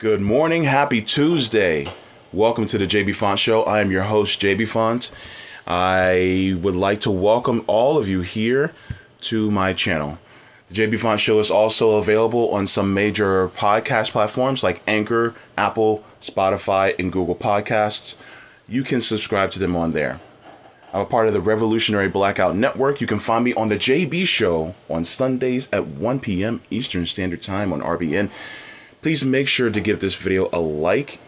Good morning, happy Tuesday. Welcome to the Jaybefaunt Show. I am your host, Jaybefaunt. I would like to welcome all of you here to my channel. The JB Font Show is also available on some major podcast platforms like Anchor, Apple, Spotify, and Google Podcasts. You can subscribe to them on there. I'm a part of the Revolutionary Blackout Network. You can find me on the JB Show on Sundays at 1 p.m. Eastern Standard Time on RBN. Please make sure to give this video a like.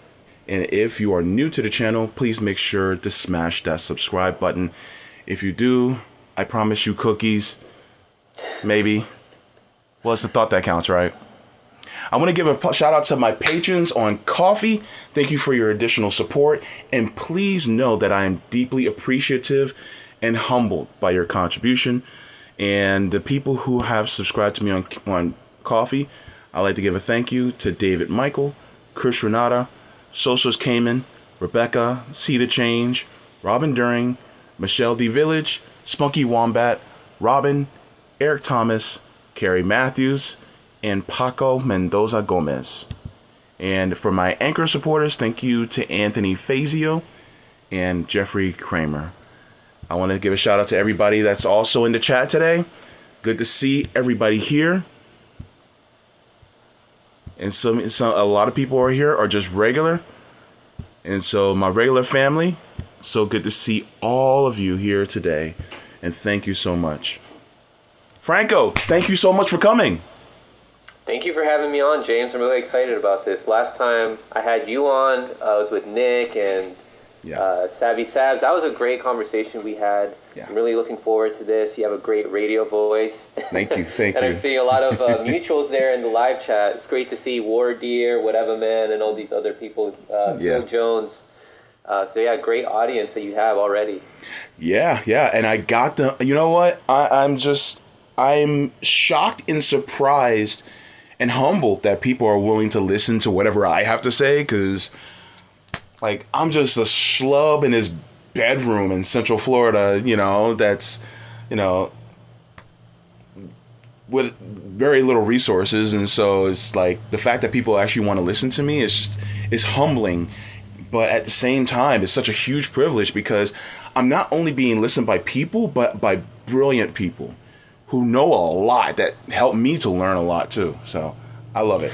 And if you are new to the channel, please make sure to smash that subscribe button. If you do, I promise you cookies. Maybe. Well, it's the thought that counts, right? I want to give a shout out to my patrons on Ko-fi. Thank you for your additional support. And please know that I am deeply appreciative and humbled by your contribution. And the people who have subscribed to me on, on Ko-fi, I'd like to give a thank you to David Michael, Chris Renata, Sosos Cayman, Rebecca, See the Change, Robin During, Michelle D. Village, Spunky Wombat, Robin, Eric Thomas, Carrie Matthews, and Paco Mendoza Gomez. And for my anchor supporters, thank you to Anthony Fazio and Jeffrey Kramer. I want to give a shout out to everybody that's also in the chat today. Good to see everybody here. And some, some a lot of people are here are just regular. And so my regular family, so good to see all of you here today. And thank you so much. Franco, thank you so much for coming. Thank you for having me on, James. I'm really excited about this. Last time I had you on, I was with Nick and yeah. uh, Sabby Sabs. That was a great conversation we had. Yeah. I'm really looking forward to this. You have a great radio voice. Thank you, thank and you. I'm seeing a lot of uh, mutuals there in the live chat. It's great to see War Deer, Whatever Man, and all these other people. Uh, yeah. Bill Jones. Uh, so yeah, great audience that you have already. Yeah, yeah, and I got the. You know what? I, I'm just, I'm shocked and surprised and humbled that people are willing to listen to whatever I have to say because, like, I'm just a schlub in his bedroom in Central Florida, you know, that's, you know, with very little resources. And so it's like the fact that people actually want to listen to me is just, it's humbling. But at the same time, it's such a huge privilege because I'm not only being listened by people, but by brilliant people who know a lot that help me to learn a lot too. So I love it.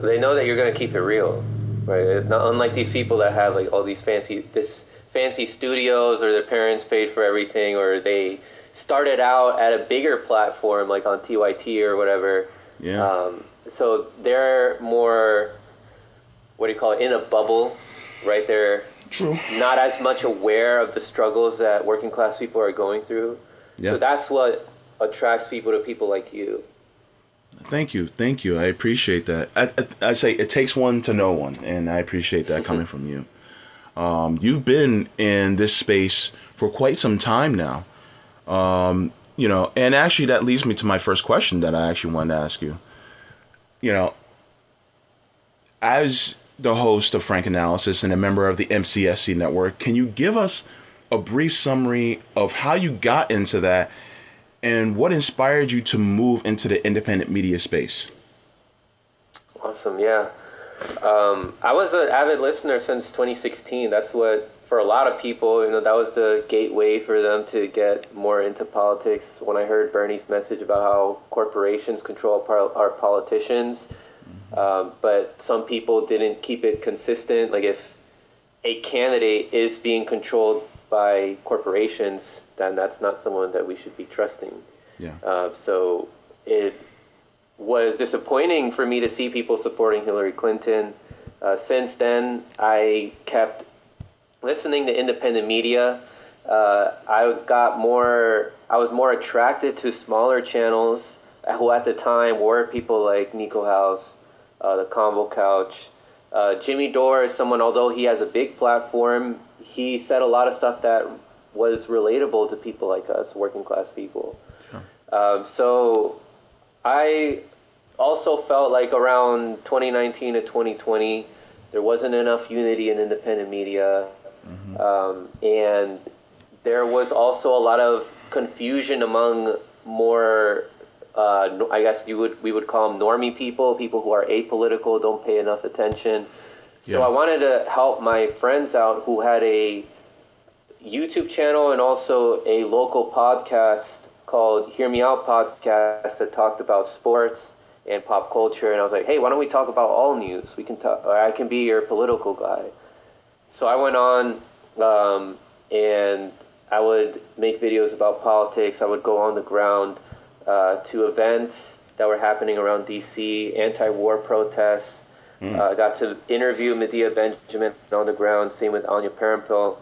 They know that you're gonna keep it real, right? Not unlike these people that have like all these fancy this fancy studios or their parents paid for everything or they started out at a bigger platform like on TYT or whatever. Yeah. Um, so they're more what do you call it in a bubble, right? They're True. not as much aware of the struggles that working class people are going through. Yeah. So that's what attracts people to people like you. Thank you, thank you. I appreciate that. I, I, I say it takes one to know one, and I appreciate that coming from you. Um, you've been in this space for quite some time now. Um, you know, and actually that leads me to my first question that I actually wanted to ask you. You know, as the host of Franc Analysis and a member of the MCSC network, can you give us a brief summary of how you got into that and what inspired you to move into the independent media space? Awesome, yeah. Um, I was an avid listener since 2016. That's what, for a lot of people, you know, that was the gateway for them to get more into politics. When I heard Bernie's message about how corporations control our politicians, um, but some people didn't keep it consistent. Like if a candidate is being controlled by corporations, then that's not someone that we should be trusting. Yeah. Uh, so it was disappointing for me to see people supporting Hillary Clinton. Uh, since then, I kept listening to independent media. Uh, I got more. I was more attracted to smaller channels who, at the time, were people like Niko House, uh, the Convo Couch. Uh, Jimmy Dore is someone, although he has a big platform, he said a lot of stuff that was relatable to people like us, working class people. Sure. Um, so I also felt like around 2019 to 2020, there wasn't enough unity in independent media. Mm-hmm. Um, and there was also a lot of confusion among more uh, I guess you would we would call them normie people, people who are apolitical, don't pay enough attention. So Yeah. I wanted to help my friends out who had a YouTube channel and also a local podcast called Hear Me Out podcast that talked about sports and pop culture. And I was like, hey, why don't we talk about all news? We can talk. Or I can be your political guy. So I went on um, and I would make videos about politics. I would go on the ground uh, to events that were happening around DC, anti-war protests. Uh, I got to interview Medea Benjamin on the ground. Same with Anya Parampil.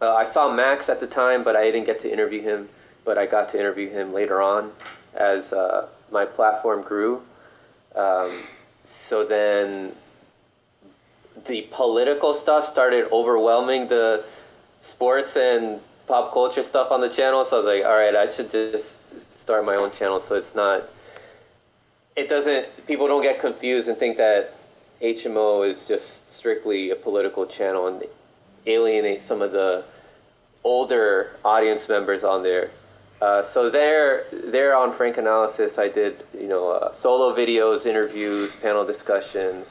Uh, I saw Max at the time, but I didn't get to interview him. But I got to interview him later on as uh, my platform grew. Um, so then the political stuff started overwhelming the sports and pop culture stuff on the channel. So I was like, all right, I should just start my own channel so it's not. It doesn't. People don't get confused and think that HMO is just strictly a political channel and alienate some of the older audience members on there. Uh, so there, there on Franc Analysis, I did you know uh, solo videos, interviews, panel discussions,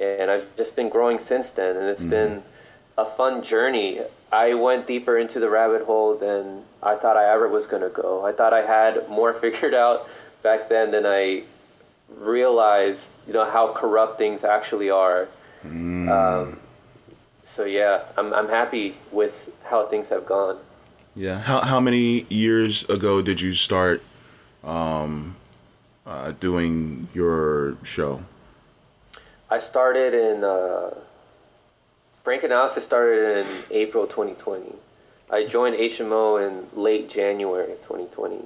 and I've just been growing since then, and it's been a fun journey. I went deeper into the rabbit hole than I thought I ever was gonna go. I thought I had more figured out back then than I realized, you know, how corrupt things actually are. Um, so yeah, I'm I'm happy with how things have gone. Yeah. How how many years ago did you start um, uh, doing your show? I started in uh, Franc Analysis started in April 2020. I joined HMO in late January of 2020.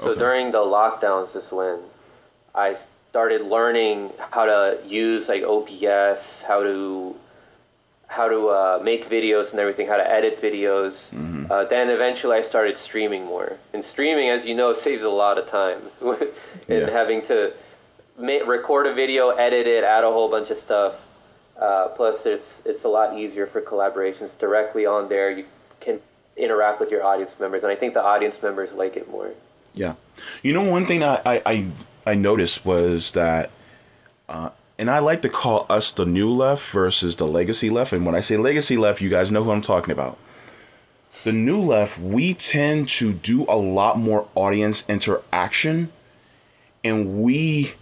So Okay. during the lockdowns is when I started learning how to use like OBS, how to how to uh, make videos and everything, how to edit videos. Mm-hmm. Uh, then eventually I started streaming more. And streaming, as you know, saves a lot of time. and Yeah. having to ma- record a video, edit it, add a whole bunch of stuff. Uh, plus, it's it's a lot easier for collaborations directly on there. You can interact with your audience members, and I think the audience members like it more. Yeah. You know, one thing I, I, I, noticed was that, uh, and I like to call us the new left versus the legacy left. And when I say legacy left, you guys know who I'm talking about. The new left, we tend to do a lot more audience interaction and we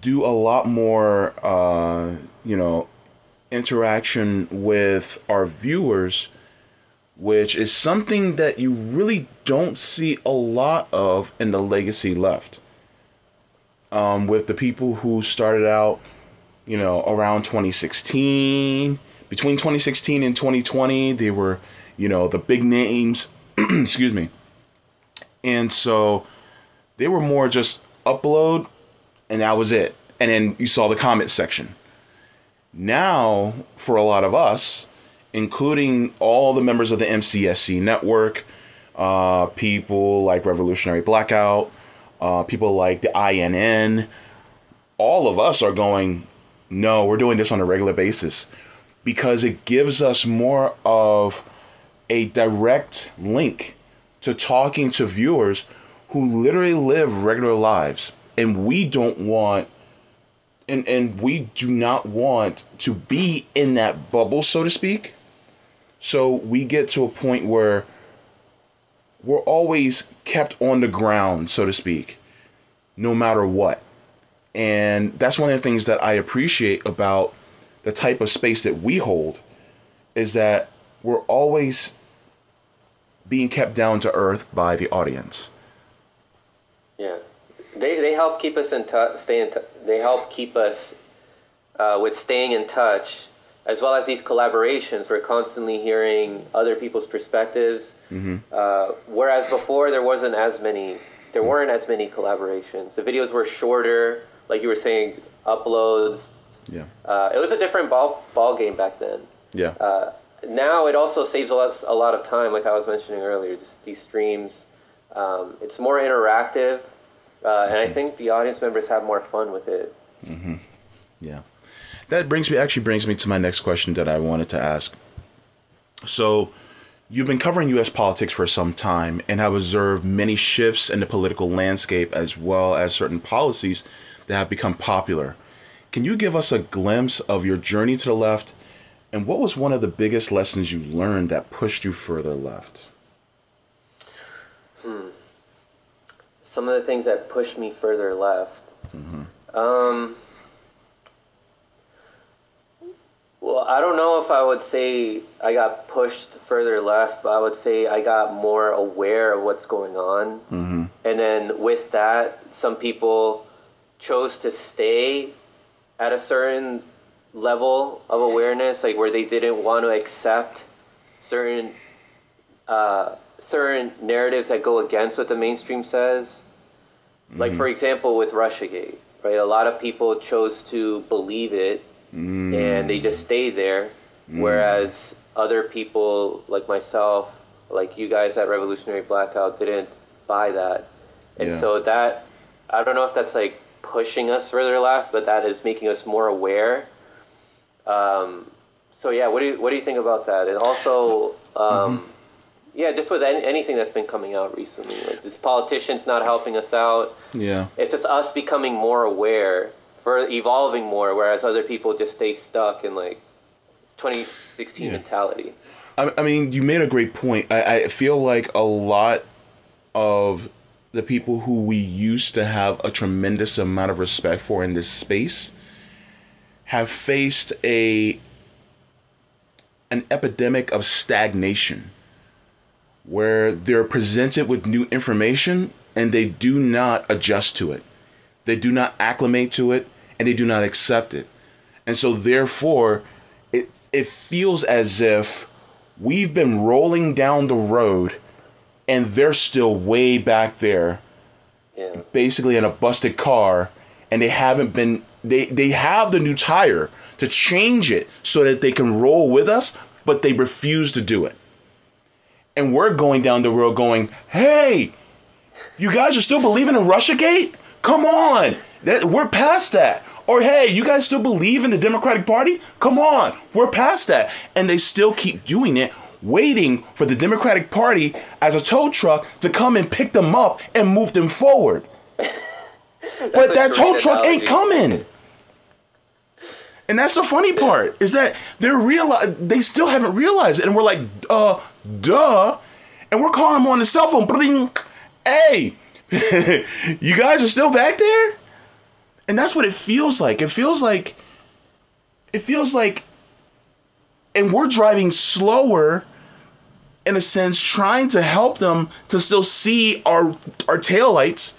do a lot more, uh, you know, interaction with our viewers which is something that you really don't see a lot of in the legacy left. Um, with the people who started out, you know, around 2016, between 2016 and 2020, they were, you know, the big names, excuse me. And so they were more just upload and that was it. And then you saw the comment section. Now, for a lot of us, including all the members of the MCSC network, uh, people like Revolutionary Blackout, uh, people like the INN, all of us are going, no, we're doing this on a regular basis because it gives us more of a direct link to talking to viewers who literally live regular lives. And we don't want and and we do not want to be in that bubble so to speak. So we get to a point where we're always kept on the ground so to speak no matter what. And that's one of the things that i appreciate about the type of space that we hold is that we're always being kept down to earth by the audience. Yeah, they they help keep us in touch. Stay in. T- they help keep us uh, with staying in touch, as well as these collaborations. We're constantly hearing other people's perspectives. mm-hmm. Uh, whereas before there wasn't as many. There weren't as many collaborations. The videos were shorter, like you were saying, uploads. yeah Uh, it was a different ball ball game back then. yeah Uh, now it also saves a lot, a lot of time, like I was mentioning earlier. Just these streams, um, it's more interactive, uh, and I think the audience members have more fun with it. Mm-hmm. Yeah. That brings me actually brings me to my next question that I wanted to ask. So, You've been covering U.S. politics for some time and have observed many shifts in the political landscape as well as certain policies that have become popular. Can you give us a glimpse of your journey to the left and what was one of the biggest lessons you learned that pushed you further left? Hmm. Some of the things that pushed me further left. Mm-hmm. Um, well, I don't know if I would say I got pushed further left, but I would say I got more aware of what's going on. Mm-hmm. And then with that, some people chose to stay at a certain level of awareness, like where they didn't want to accept certain uh, certain narratives that go against what the mainstream says. Mm-hmm. Like for example, with RussiaGate, right? A lot of people chose to believe it, mm. and they just stayed there, mm. whereas other people like myself, like you guys at Revolutionary Blackout, didn't buy that, and yeah. so that I don't know if that's like pushing us further left, but that is making us more aware. Um, so yeah, what do you what do you think about that? And also, um, mm-hmm. Yeah, just with any, anything that's been coming out recently, like this politicians not helping us out. Yeah, it's just us becoming more aware, for evolving more, whereas other people just stay stuck in like 2016 yeah. mentality. I, I mean, you made a great point. I, I feel like a lot of the people who we used to have a tremendous amount of respect for in this space have faced a an epidemic of stagnation where they're presented with new information and they do not adjust to it. They do not acclimate to it and they do not accept it. And so therefore it it feels as if we've been rolling down the road and they're still way back there, yeah. basically in a busted car, and they haven't been. They they have the new tire to change it so that they can roll with us, but they refuse to do it. And we're going down the road going, hey, you guys are still believing in RussiaGate? Come on, that, we're past that. Or hey, you guys still believe in the Democratic Party? Come on, we're past that. And they still keep doing it waiting for the Democratic Party as a tow truck to come and pick them up and move them forward. but that tow truck ain't coming. And that's the funny part is that they're real. They still haven't realized it, and we're like, uh, duh, and we're calling them on the cell phone. Bling, hey, you guys are still back there, and that's what it feels like. It feels like, it feels like, and we're driving slower in a sense, trying to help them to still see our our tail lights,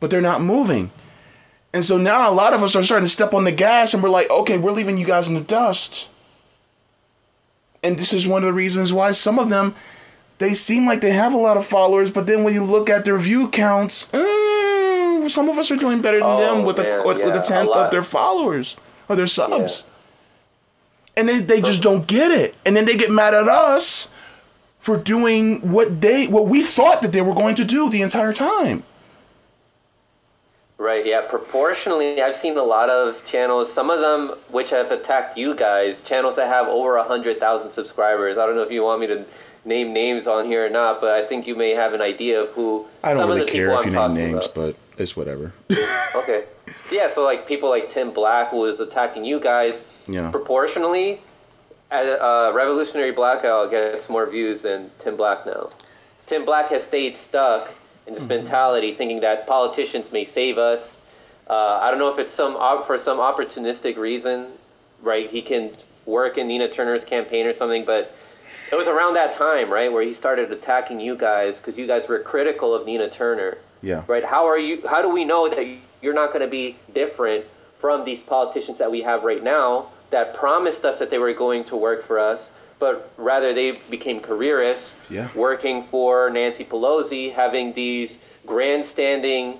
but they're not moving. And so now a lot of us are starting to step on the gas and we're like, okay, we're leaving you guys in the dust. And this is one of the reasons why some of them they seem like they have a lot of followers, but then when you look at their view counts, uh, some of us are doing better than oh, them with man, a with yeah, a tenth a of their followers or their subs. Yeah. And they, they just don't get it. And then they get mad at us for doing what they what we thought that they were going to do the entire time. Right, yeah. Proportionally, I've seen a lot of channels, some of them which have attacked you guys, channels that have over 100,000 subscribers. I don't know if you want me to name names on here or not, but I think you may have an idea of who I don't really care if I'm you name names, about. but it's whatever. okay. Yeah, so like people like Tim Black who is attacking you guys, yeah. proportionally, uh, Revolutionary Blackout gets more views than Tim Black now. Tim Black has stayed stuck in this mm-hmm. mentality, thinking that politicians may save us. Uh, I don't know if it's some for some opportunistic reason, right? He can work in Nina Turner's campaign or something, but it was around that time, right, where he started attacking you guys because you guys were critical of Nina Turner. Yeah. Right. How are you? How do we know that you're not going to be different from these politicians that we have right now? that promised us that they were going to work for us, but rather they became careerists, yeah. working for Nancy Pelosi, having these grandstanding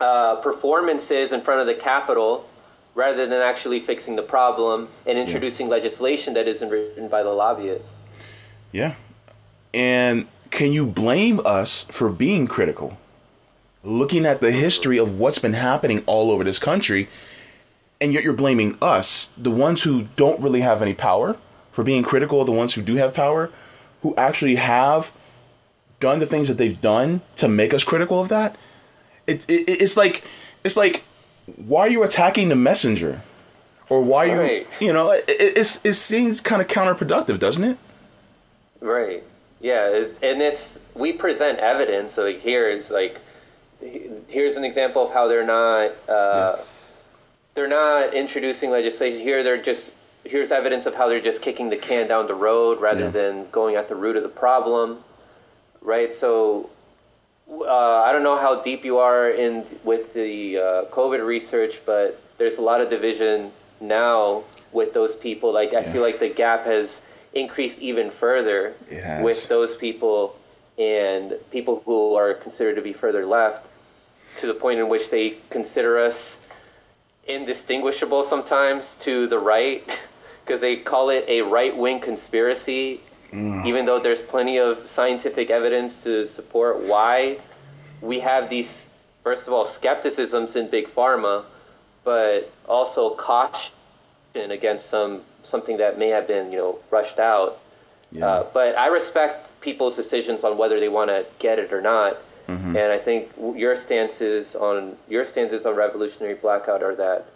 uh, performances in front of the Capitol rather than actually fixing the problem and introducing yeah. legislation that isn't written by the lobbyists. Yeah. And can you blame us for being critical? Looking at the history of what's been happening all over this country, and yet you're blaming us, the ones who don't really have any power, for being critical of the ones who do have power. who actually have done the things that they've done to make us critical of that, it, it it's like it's like why are you attacking the messenger? Or why are you Right. you know, it, it, it's, it seems kind of counterproductive, doesn't it? Right. Yeah, and it's we present evidence. So like here is like here's an example of how they're not uh, they're not introducing legislation. Here they're just here's evidence of how they're just kicking the can down the road rather Yeah. than going at the root of the problem. Right. So uh, I don't know how deep you are in with the uh, COVID research, but there's a lot of division now with those people. Like I Yeah. feel like the gap has increased even further with those people and people who are considered to be further left, to the point in which they consider us indistinguishable sometimes to the right, because they call it a right wing conspiracy even though there's plenty of scientific evidence to support why we have these, first of all, skepticisms in big pharma, but also caution against some something that may have been, you know, rushed out. Yeah. Uh, but I respect people's decisions on whether they want to get it or not. Mm-hmm. And I think your stances on your stances on revolutionary blackout are that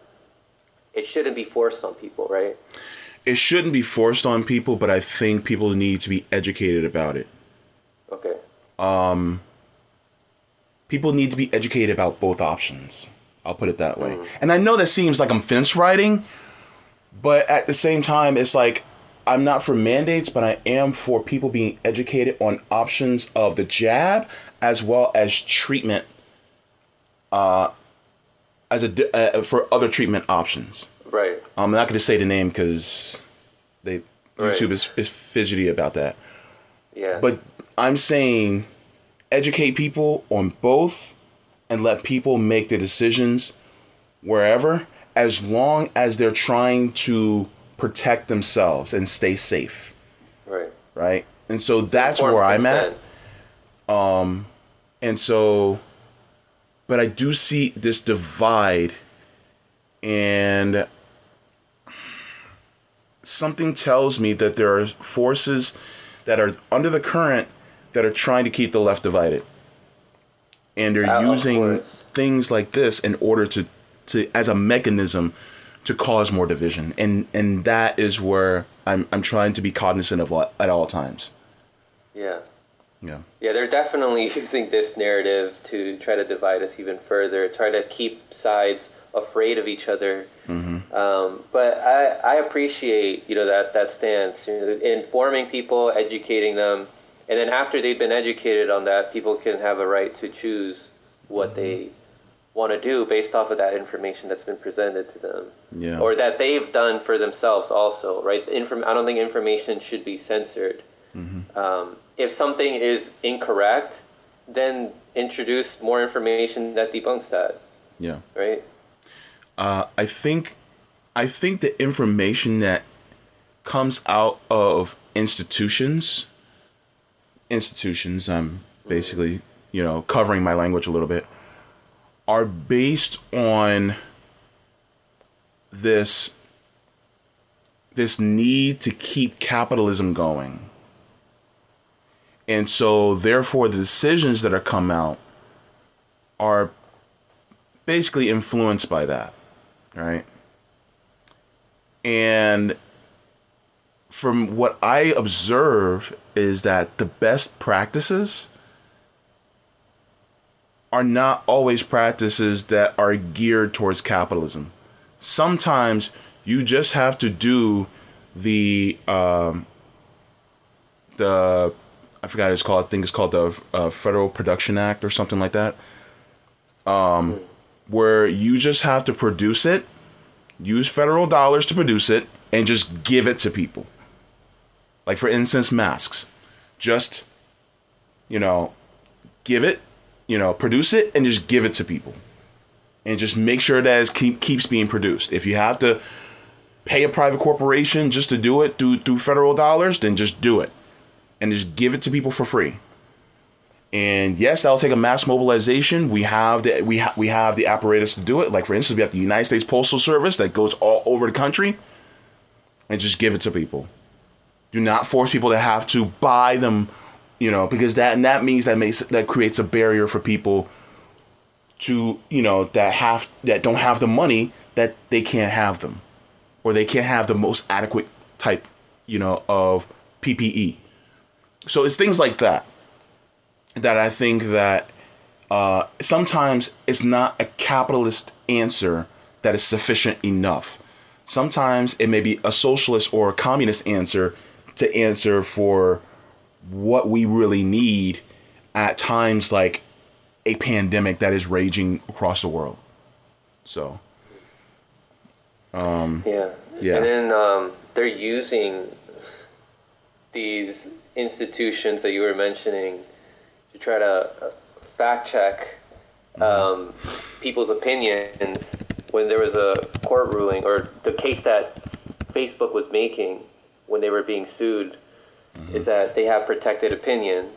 it shouldn't be forced on people, right? it shouldn't be forced on people, but I think people need to be educated about it. Okay. Um, people need to be educated about both options. I'll put it that way. Mhm. And I know that seems like I'm fence riding, but at the same time, it's like I'm not for mandates, but I am for people being educated on options of the jab as well as treatment. Uh, as a uh, for other treatment options. Right. I'm not going to say the name because they Right. YouTube is, is fidgety about that. Yeah. But I'm saying educate people on both and let people make the decisions wherever as long as they're trying to protect themselves and stay safe, right. right? And so that's where I'm at. Um, and so, but I do see this divide, and something tells me that there are forces that are under the current that are trying to keep the left divided, and they're uh, of using things like this in order to, to as a mechanism to cause more division, and and that is where I'm I'm trying to be cognizant of at all times. Yeah. Yeah. Yeah, they're definitely using this narrative to try to divide us even further, try to keep sides afraid of each other. Mm-hmm. Um, but I, I appreciate you know that that stance, you know, informing people, educating them, and then after they've been educated on that, people can have a right to choose what they want to do based off of that information that's been presented to them, Yeah. or that they've done for themselves also. Right? Inform- I don't think information should be censored. Mm-hmm. Um, if something is incorrect, then introduce more information that debunks that. yeah. Right? uh, I think I think the information that comes out of institutions institutions I'm basically you know covering my language a little bit are based on this this need to keep capitalism going and so therefore the decisions that are come out are basically influenced by that right? And from what I observe is that the best practices are not always practices that are geared towards capitalism. Sometimes you just have to do the um, the I forgot it's called. I think it's called the uh, Federal Production Act or something like that. Um, where you just have to produce it, use federal dollars to produce it, and just give it to people. Like for instance, masks. Just, you know, give it, you know, produce it and just give it to people. And just make sure that it keep, keeps being produced. If you have to pay a private corporation just to do it through through federal dollars, then just do it. And just give it to people for free. And yes, that'll take a mass mobilization. We have the we ha- we have the apparatus to do it. Like for instance, we have the United States Postal Service that goes all over the country, and just give it to people. Do not force people to have to buy them, you know, because that and that means that makes that creates a barrier for people to, you know, that have that don't have the money that they can't have them, or they can't have the most adequate type, you know, of PPE. So it's things like that that I think that uh, sometimes it's not a capitalist answer that is sufficient enough. Sometimes it may be a socialist or a communist answer to answer for what we really need at times like a pandemic that is raging across the world. So, um, yeah, yeah, and then um, they're using these institutions that you were mentioning to try to uh, fact check um, people's opinions when there was a court ruling or the case that Facebook was making when they were being sued Mm-hmm. is that they have protected opinion.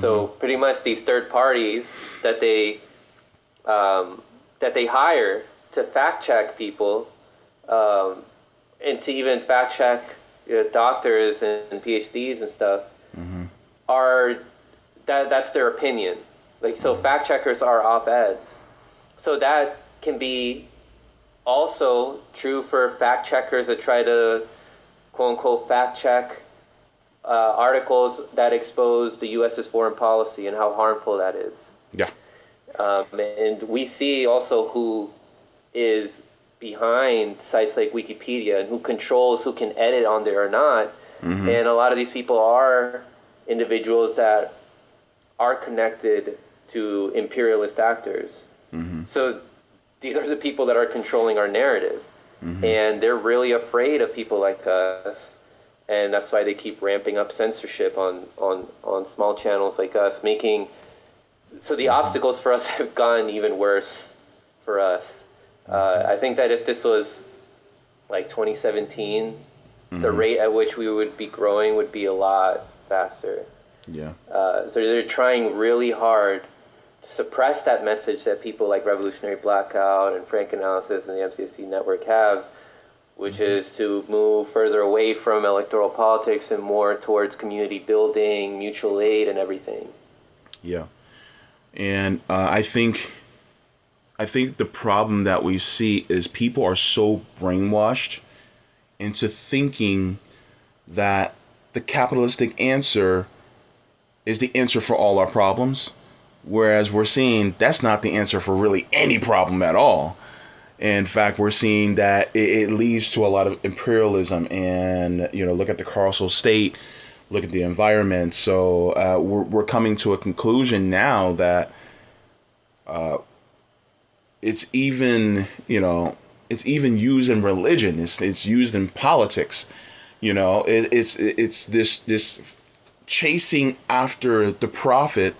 So pretty much these third parties that they um, that they hire to fact check people um, and to even fact check you know, doctors and, and PhDs and stuff Mm-hmm. are that that's their opinion. Like so, fact checkers are op eds. So that can be also true for fact checkers that try to quote unquote fact check uh, articles that expose the U.S.'s foreign policy and how harmful that is. yeah, Um, and we see also who is behind sites like Wikipedia and who controls who can edit on there or not. Mm-hmm. And a lot of these people are individuals that are connected to imperialist actors. Mm-hmm. So these are the people that are controlling our narrative. Mm-hmm. And they're really afraid of people like us. And that's why they keep ramping up censorship on, on, on small channels like us, making so the obstacles for us have gotten even worse for us. Uh, I think that if this was like 2017, the rate at which we would be growing would be a lot faster. yeah, Uh, so they're trying really hard to suppress that message that people like Revolutionary Blackout and Franc Analysis and the MCSC network have, which is to move further away from electoral politics and more towards community building, mutual aid, and everything. yeah. And uh, I think, I think the problem that we see is people are so brainwashed into thinking that the capitalistic answer is the answer for all our problems, whereas we're seeing that's not the answer for really any problem at all. In fact, we're seeing that it, it leads to a lot of imperialism, and you know, look at the Carceral State, look at the environment. So uh, we're we're coming to a conclusion now that uh, it's even you know it's even used in religion. It's it's used in politics. You know, it, it's it's this this chasing after the profit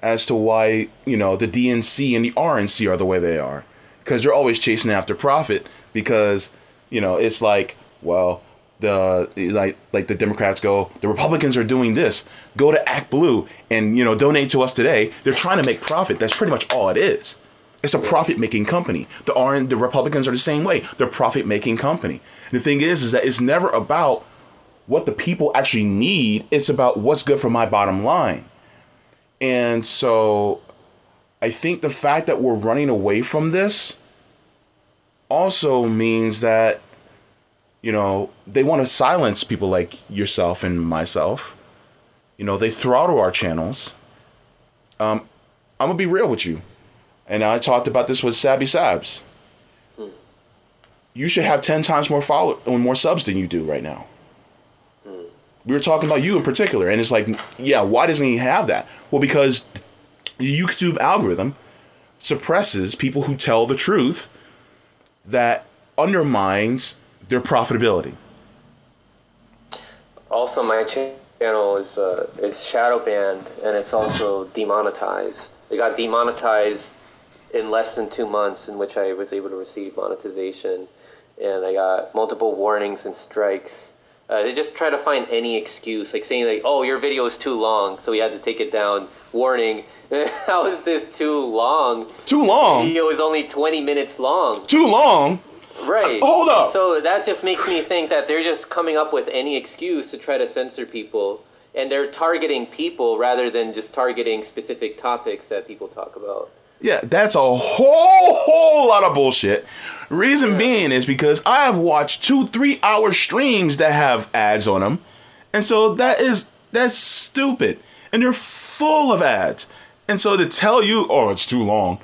as to why you know the DNC and the RNC are the way they are. Because they're always chasing after profit because you know it's like well the like like the Democrats go the Republicans are doing this. Go to Act Blue and you know donate to us today. They're trying to make profit. That's pretty much all it is it's a profit making company. The the Republicans are the same way. They're profit making company. The thing is is that it's never about what the people actually need. It's about what's good for my bottom line. And so I think the fact that we're running away from this also means that, you know, they want to silence people like yourself and myself. You know, they throttle our channels. Um, I'm gonna be real with you, and I talked about this with Sabby Sabs. You should have ten times more follow or more subs than you do right now. We were talking about you in particular, and it's like, yeah, why doesn't he have that? Well, because the YouTube algorithm suppresses people who tell the truth that undermines their profitability. Also, my channel is uh, is shadow banned and it's also demonetized. It got demonetized in less than two months, in which I was able to receive monetization, and I got multiple warnings and strikes. Uh, they just try to find any excuse, like saying like, "Oh, your video is too long, so we had to take it down." Warning: How is this too long? Too The long. video is only 20 minutes long. Too long. Right. Hold up. So that just makes me think that they're just coming up with any excuse to try to censor people, and they're targeting people rather than just targeting specific topics that people talk about. Yeah, that's a whole whole lot of bullshit. Reason being is because I have watched two three hour streams that have ads on them, and so that is that's stupid, and they're full of ads. And so to tell you, oh, it's too long.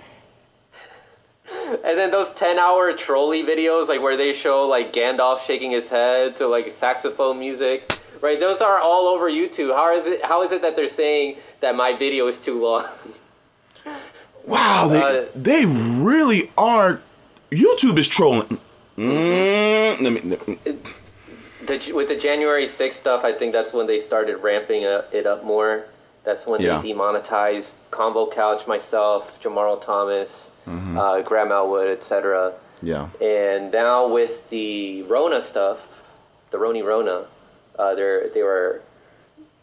And then those 10 hour trolley videos, like where they show like Gandalf shaking his head to like saxophone music, right? Those are all over YouTube. How is it, how is it that they're saying that my video is too long? Wow, they Uh, they really are. YouTube is trolling. Mm, let me, let me- the, with the January 6th stuff, I think that's when they started ramping it up more. That's when Yeah. they demonetized Convo Couch, myself, Jamarl Thomas, Mhm. uh, Graham Elwood, etc. yeah. And now with the Rona stuff, the Roni Rona, uh, they're they were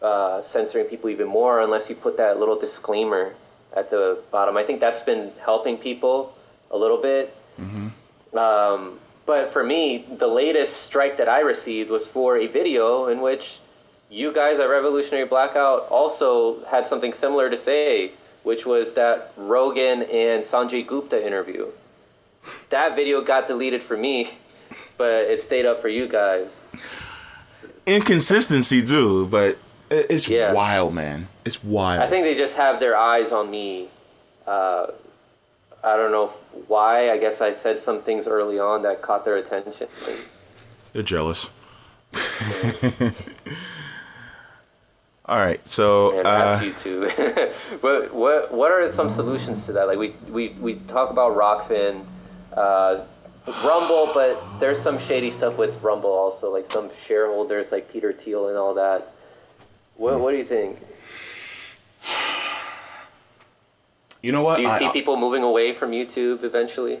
uh, censoring people even more unless you put that little disclaimer at the bottom. I think that's been helping people a little bit. hmm Um, but for me, the latest strike that I received was for a video in which you guys at Revolutionary Blackout also had something similar to say, which was that Rogan and Sanjay Gupta interview. That video got deleted for me, but it stayed up for you guys. Inconsistency, too, but it's Yeah. wild, man. It's wild. I think they just have their eyes on me. Uh, I don't know why. I guess I said some things early on that caught their attention. They're jealous. All right, so and uh, you too. what what what are some solutions to that? Like we we, we talk about Rokfin, uh, Rumble, but there's some shady stuff with Rumble also, like some shareholders like Peter Thiel and all that. What what do you think? you know what? Do you I, see people moving away from YouTube eventually?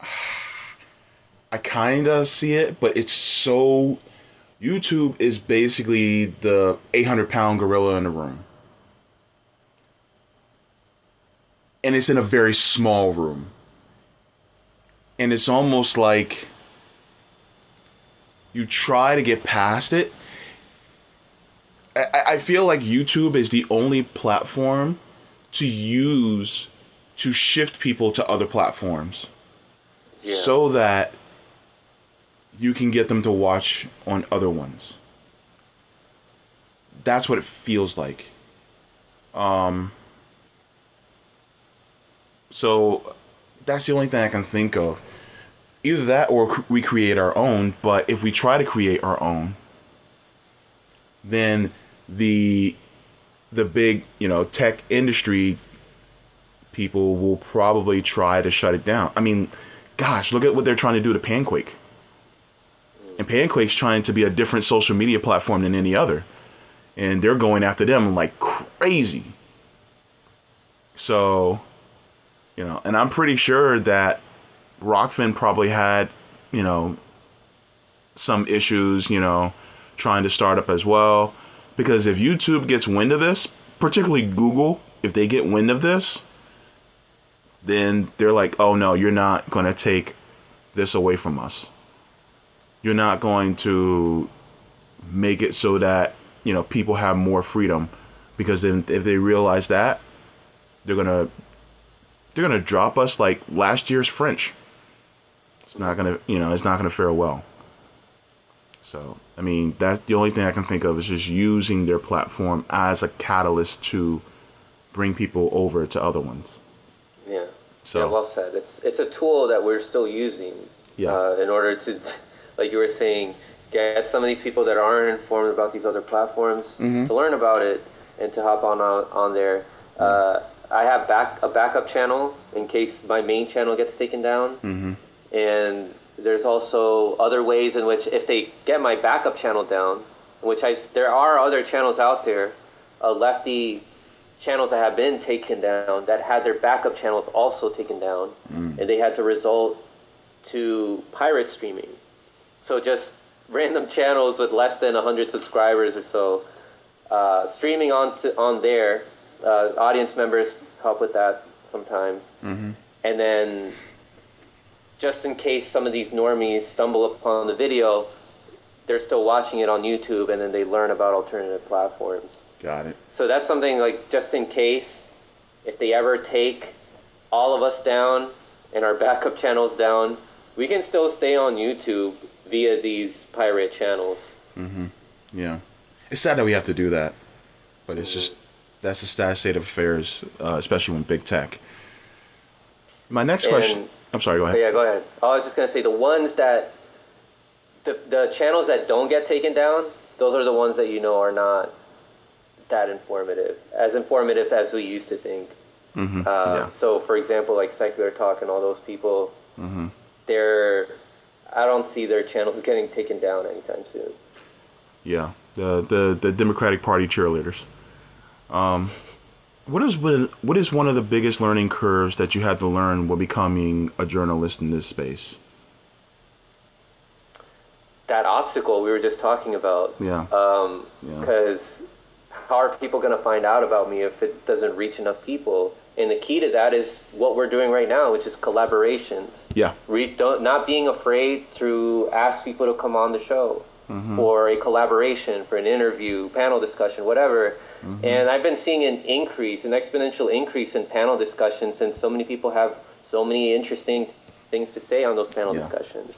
I kind of see it, but it's so. YouTube is basically the 800 pound gorilla in the room. And it's in a very small room. And it's almost like you try to get past it. I, I- feel like YouTube is the only platform to use to shift people to other platforms Yeah. so that you can get them to watch on other ones. That's what it feels like. Um, so that's the only thing I can think of. Either that or we create our own, but if we try to create our own, then the the big, you know, tech industry people will probably try to shut it down. I mean, gosh, look at what they're trying to do to Panquake. And Panquake's trying to be a different social media platform than any other. And they're going after them like crazy. So, you know, and I'm pretty sure that Rokfin probably had, you know, some issues, you know, trying to start up as well. Because if YouTube gets wind of this, particularly Google, if they get wind of this, then they're like, oh no, you're not going to take this away from us. You're not going to make it so that, you know, people have more freedom. Because then if they realize that, they're going to they're going to drop us like last year's French. It's not going to, you know, it's not going to fare well. So, I mean, that's the only thing I can think of is just using their platform as a catalyst to bring people over to other ones. Yeah. So, yeah, well said. It's it's a tool that we're still using Yeah. uh, in order to, like you were saying, get some of these people that aren't informed about these other platforms Mhm. to learn about it and to hop on on, on there. Uh, I have back a backup channel in case my main channel gets taken down, Mm-hmm. and there's also other ways in which if they get my backup channel down, which I there are other channels out there, uh, lefty channels that have been taken down that had their backup channels also taken down, Mm. and they had to resort to pirate streaming. So just random channels with less than 100 subscribers or so, uh, streaming on to, on there. Uh, audience members help with that sometimes hmm and then just in case some of these normies stumble upon the video, they're still watching it on YouTube and then they learn about alternative platforms. Got it. So that's something like just in case if they ever take all of us down and our backup channels down, we can still stay on YouTube via these pirate channels. Mm-hmm. Yeah. It's sad that we have to do that, but it's just that's the sad state of affairs, uh, especially when big tech. My next And- question. I'm sorry. Go ahead. Yeah, go ahead. I was just gonna say the ones that the the channels that don't get taken down, those are the ones that you know are not that informative, as informative as we used to think. Mm-hmm. Uh, yeah. So, for example, like Secular Talk and all those people, Mm-hmm. they're I don't see their channels getting taken down anytime soon. Yeah. The the the Democratic Party cheerleaders. Um, what is what is one of the biggest learning curves that you had to learn while becoming a journalist in this space? That obstacle we were just talking about. Yeah. Um, Yeah. because how are people going to find out about me if it doesn't reach enough people? And the key to that is what we're doing right now, which is collaborations. Yeah. Re- don't, not being afraid to ask people to come on the show Mm-hmm. for a collaboration, for an interview, panel discussion, whatever. Mm-hmm. And I've been seeing an increase, an exponential increase in panel discussions since so many people have so many interesting things to say on those panel Yeah. discussions.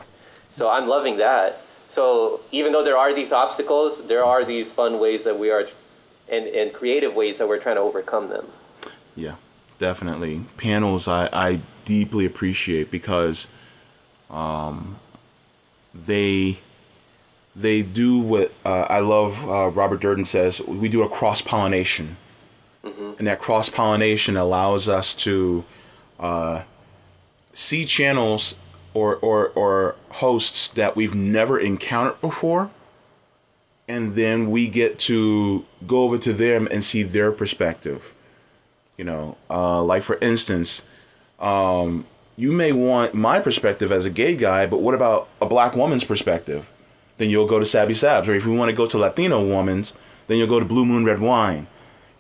So I'm loving that. So even though there are these obstacles, there are these fun ways that we are, and, and creative ways that we're trying to overcome them. Yeah, definitely. Panels I, I deeply appreciate because um, they they do what uh, I love. Uh, Robert Durden says we do a cross pollination, hmm and that cross pollination allows us to uh, see channels or, or or hosts that we've never encountered before, and then we get to go over to them and see their perspective. You know, uh, like for instance, um, you may want my perspective as a gay guy, but what about a black woman's perspective? Then you'll go to Sabby Sabs, or if you want to go to Latino woman's, then you'll go to Blue Moon Red Wine.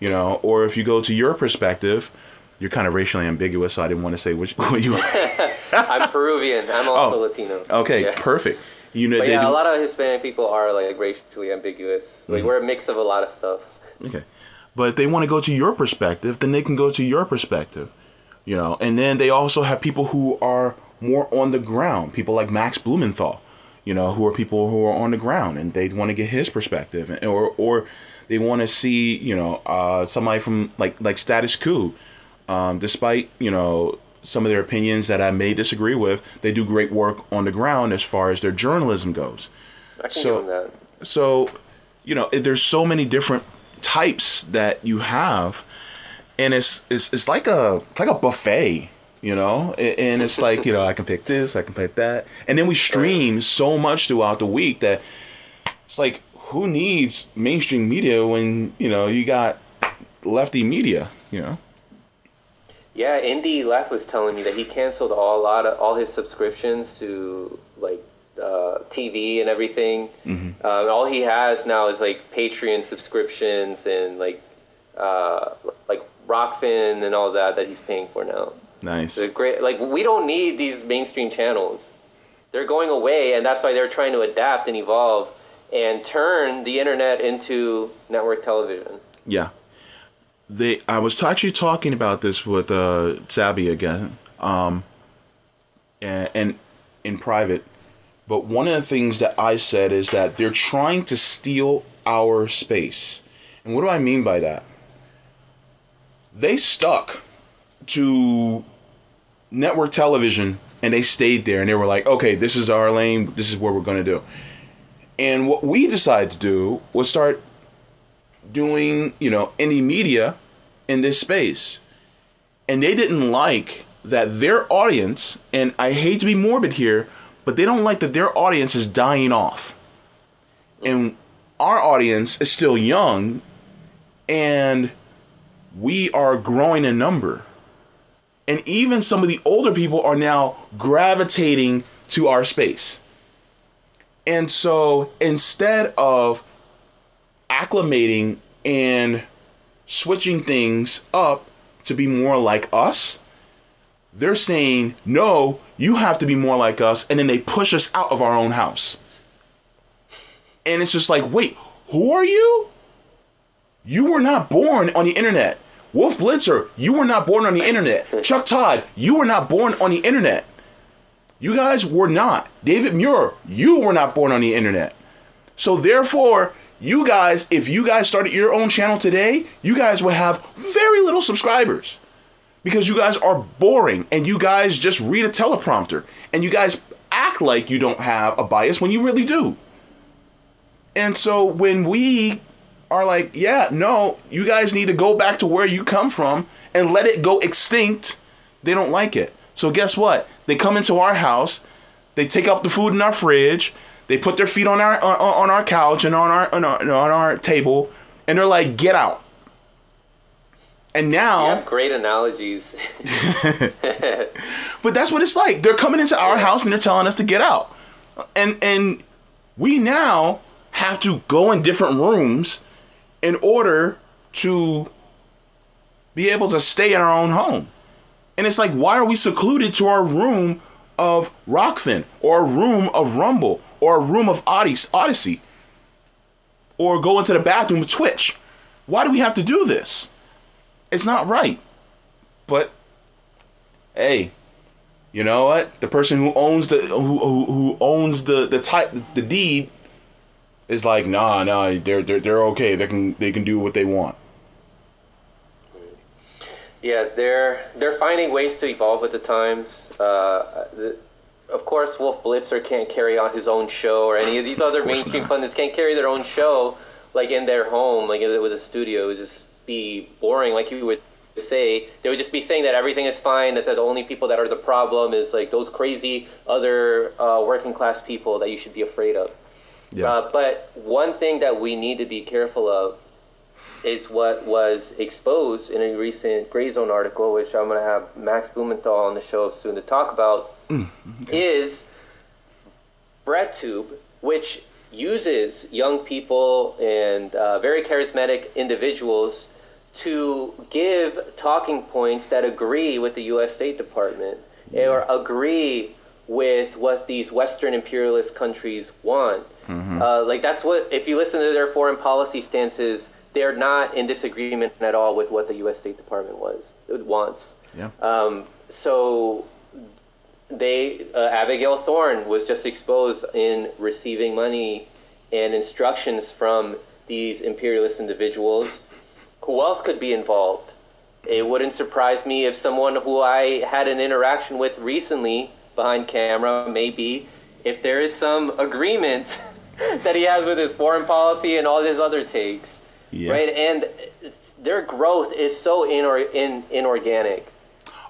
You know, or if you go to your perspective, you're kind of racially ambiguous, so I didn't want to say which what you. Are. I'm Peruvian. I'm also Oh, Latino. Okay, Yeah. perfect. You know, But yeah, do- a lot of Hispanic people are like racially ambiguous. Like Mhm. we're a mix of a lot of stuff. Okay. But if they want to go to your perspective, then they can go to your perspective. You know, and then they also have people who are more on the ground, people like Max Blumenthal, you know, who are people who are on the ground and they want to get his perspective and- or or they want to see, you know, uh, somebody from like like Status Coup. Um, despite, you know, some of their opinions that I may disagree with, they do great work on the ground as far as their journalism goes. I can So-. So, you know, there's so many different types that you have, and it's it's it's like a it's like a buffet, you know, and it's like you know I can pick this, I can pick that, and then we stream so much throughout the week that it's like who needs mainstream media when you know you got lefty media, you know. Yeah, Indy Left was telling me that he canceled all a lot of all his subscriptions to like uh, TV and everything. Mhm. Um, all he has now is like Patreon subscriptions and like uh, like Rokfin and all that that he's paying for now. Nice. They're great. Like we don't need these mainstream channels. They're going away, and that's why they're trying to adapt and evolve and turn the internet into network television. Yeah. They I was actually talking about this with uh Sabby again. Um and, and in private. But one of the things that I said is that they're trying to steal our space. And what do I mean by that? They stuck to network television and they stayed there and they were like, okay, this is our lane, this is what we're going to do. And what we decided to do was start doing, you know, indie media in this space. And they didn't like that their audience, and I hate to be morbid here, but they don't like that their audience is dying off. And our audience is still young, and we are growing in number. And even some of the older people are now gravitating to our space. And so instead of acclimating and switching things up to be more like us, they're saying, no, you have to be more like us, and then they push us out of our own house. And it's just like, wait, who are you? You were not born on the internet. Wolf Blitzer, you were not born on the internet. Chuck Todd, you were not born on the internet. You guys were not. David Muir, you were not born on the internet. So therefore, you guys, if you guys started your own channel today, you guys would have very little subscribers. Because you guys are boring and you guys just read a teleprompter and you guys act like you don't have a bias when you really do. And so when we are like, yeah, no, you guys need to go back to where you come from and let it go extinct, they don't like it. So guess what? They come into our house, they take up the food in our fridge, they put their feet on our on, on our couch and on our, on our on our table, and they're like, "Get out." And now, great analogies. but that's what it's like. They're coming into our house and they're telling us to get out, and and we now have to go in different rooms in order to be able to stay in our own home. And it's like, why are we secluded to our room of Rokfin or a room of Rumble or a room of Odysee or go into the bathroom of Twitch? Why do we have to do this? It's not right. But hey, you know what? The person who owns the who who, who owns the the type the deed is like, nah, nah, they're they're they're okay. They can they can do what they want. Yeah, they're they're finding ways to evolve with the times. Uh, the, of course, Wolf Blitzer can't carry on his own show, or any of these other course mainstream pundits can't carry their own show like in their home, like with a studio. It would just be boring, like you would say. They would just be saying that everything is fine, that the only people that are the problem is like those crazy other uh, working class people that you should be afraid of. Yeah. Uh, but one thing that we need to be careful of is what was exposed in a recent Grayzone article, which I'm going to have Max Blumenthal on the show soon to talk about, is BreadTube, which uses young people and uh, very charismatic individuals to give talking points that agree with the U.S. State Department or agree with what these Western imperialist countries want. Uh, like that's what if you listen to their foreign policy stances, they're not in disagreement at all with what the U.S. State Department was wants. Yeah. Um, so they uh, Abigail Thorn was just exposed in receiving money and instructions from these imperialist individuals. Who else could be involved? It wouldn't surprise me if someone who I had an interaction with recently behind camera, maybe, if there is some agreement that he has with his foreign policy and all his other takes, Yeah. right? And their growth is so inor- in, inorganic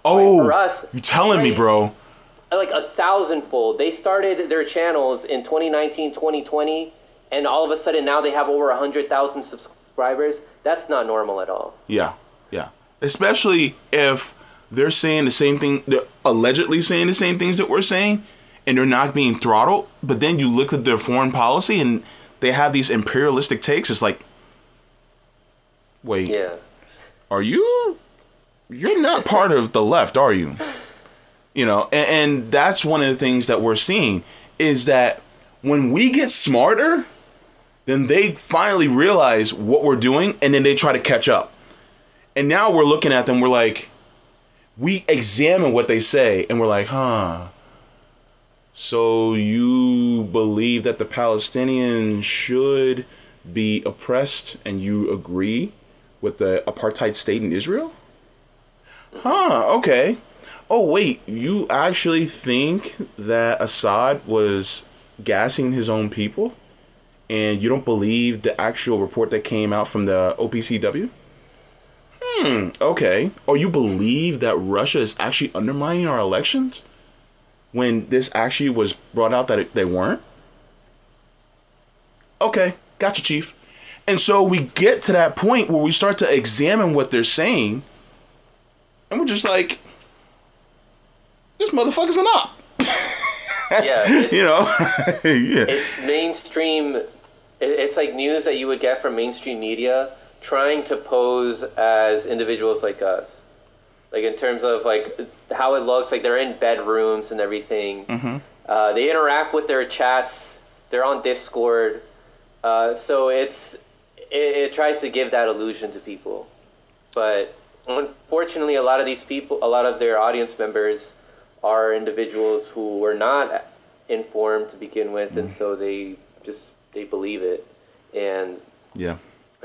Oh, for us, you telling me, bro? like a thousandfold. They started their channels in 2019, 2020, and all of a sudden now they have over 100,000 subscribers. That's not normal at all. Yeah, yeah. Especially if they're saying the same thing, they're allegedly saying the same things that we're saying, and they're not being throttled. But then you look at their foreign policy and they have these imperialistic takes. It's like, wait, Yeah. are you? You're not part of the left, are you? You know, and, and that's one of the things that we're seeing is that when we get smarter, then they finally realize what we're doing and then they try to catch up. And now we're looking at them, we're like, we examine what they say and we're like, huh. So you believe that the Palestinians should be oppressed and you agree with the apartheid state in Israel? Huh, okay. Oh, wait, you actually think that Assad was gassing his own people? And you don't believe the actual report that came out from the OPCW? Hmm, okay. Or you believe that Russia is actually undermining our elections? When this actually was brought out that it, they weren't? Okay, gotcha, Chief. And so we get to that point where we start to examine what they're saying, and we're just like, this motherfucker's an op. Yeah, you know? yeah. It's mainstream. It's like news that you would get from mainstream media trying to pose as individuals like us. Like in terms of like how it looks. Like they're in bedrooms and everything. Mm-hmm. Uh, they interact with their chats. They're on Discord. Uh, so it's it, it tries to give that illusion to people, but unfortunately, a lot of these people, a lot of their audience members, are individuals who were not informed to begin with, and so they just they believe it, and Yeah.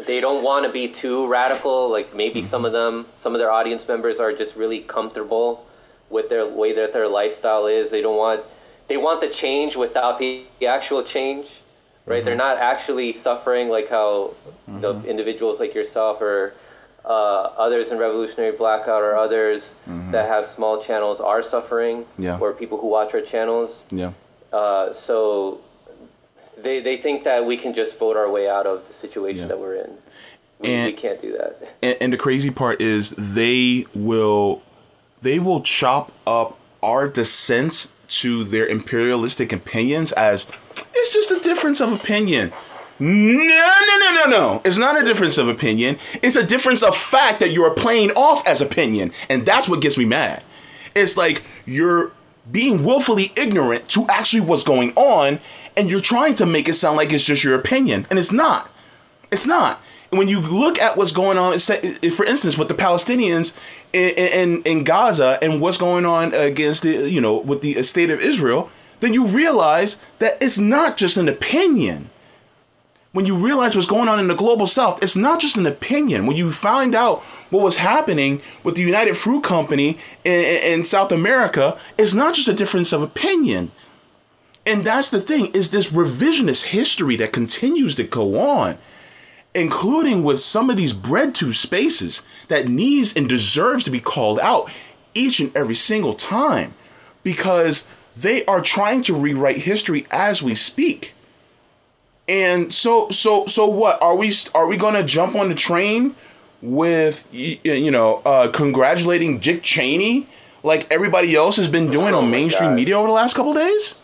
They don't want to be too radical. Like maybe some of them, some of their audience members are just really comfortable with their way that their lifestyle is. They don't want they want the change without the, the actual change, right? They're not actually suffering like how the individuals like yourself or uh, others in Revolutionary Blackout or others that have small channels are suffering, Yeah. or people who watch our channels. Yeah. Uh, so they they think that we can just vote our way out of the situation Yeah. that we're in. We, And- we can't do that. and, and the crazy part is they will they will chop up our dissent to their imperialistic opinions as it's just a difference of opinion. No, no, no, no, no. It's not a difference of opinion. It's a difference of fact that you're playing off as opinion. And that's what gets me mad. It's like you're being willfully ignorant to actually what's going on, and you're trying to make it sound like it's just your opinion. And it's not. It's not. When you look at what's going on, for instance, with the Palestinians in, in, in Gaza and what's going on against the, you know, with the state of Israel, then you realize that it's not just an opinion. When you realize what's going on in the global south, it's not just an opinion. When you find out what was happening with the United Fruit Company in, in, South America, it's not just a difference of opinion. And that's the thing, is this revisionist history that continues to go on including with some of these BreadTube spaces that needs and deserves to be called out each and every single time because they are trying to rewrite history as we speak. And so so so what are we are we going to jump on the train with you know uh, congratulating Dick Cheney like everybody else has been doing Oh on mainstream God. media over the last couple days?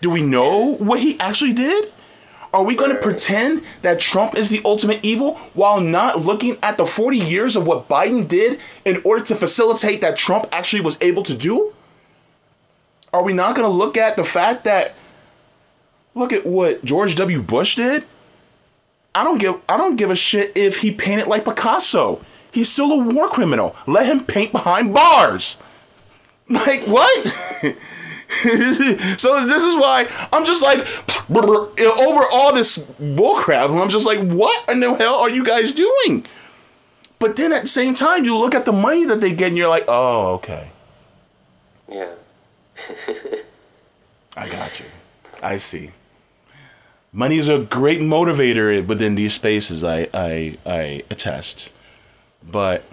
Do we know what he actually did? Are we going to pretend that Trump is the ultimate evil while not looking at the 40 years of what Biden did in order to facilitate that Trump actually was able to do? Are we not going to look at the fact that look at what George W. Bush did? I don't give I don't give a shit if he painted like Picasso. He's still a war criminal. Let him paint behind bars. Like what? so this is why I'm just like over all this bullcrap. and I'm just like, what in the hell are you guys doing? But then at the same time, you look at the money that they get, and you're like, oh, okay, Yeah. I got you. I see. Money is a great motivator within these spaces. I I I attest. But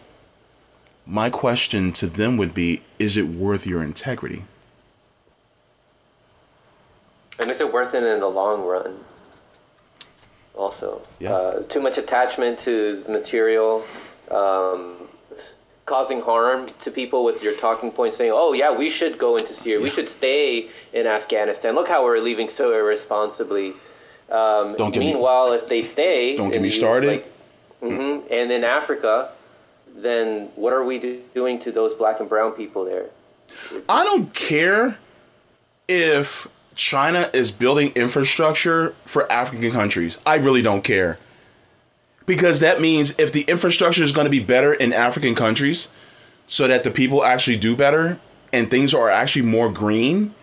my question to them would be: Is it worth your integrity? and is it worth it in the long run? Also, Yeah. uh, too much attachment to material, um, causing harm to people with your talking points, saying, "Oh yeah, we should go into Syria. We should stay in Afghanistan. Look how we're leaving so irresponsibly." Um, Don't get me- meanwhile, if they stay, Don't get me started. Like, hmm And in Africa, then what are we do- doing to those black and brown people there? I don't care if China is building infrastructure for African countries. I really don't care. Because that means if the infrastructure is going to be better in African countries so that the people actually do better and things are actually more green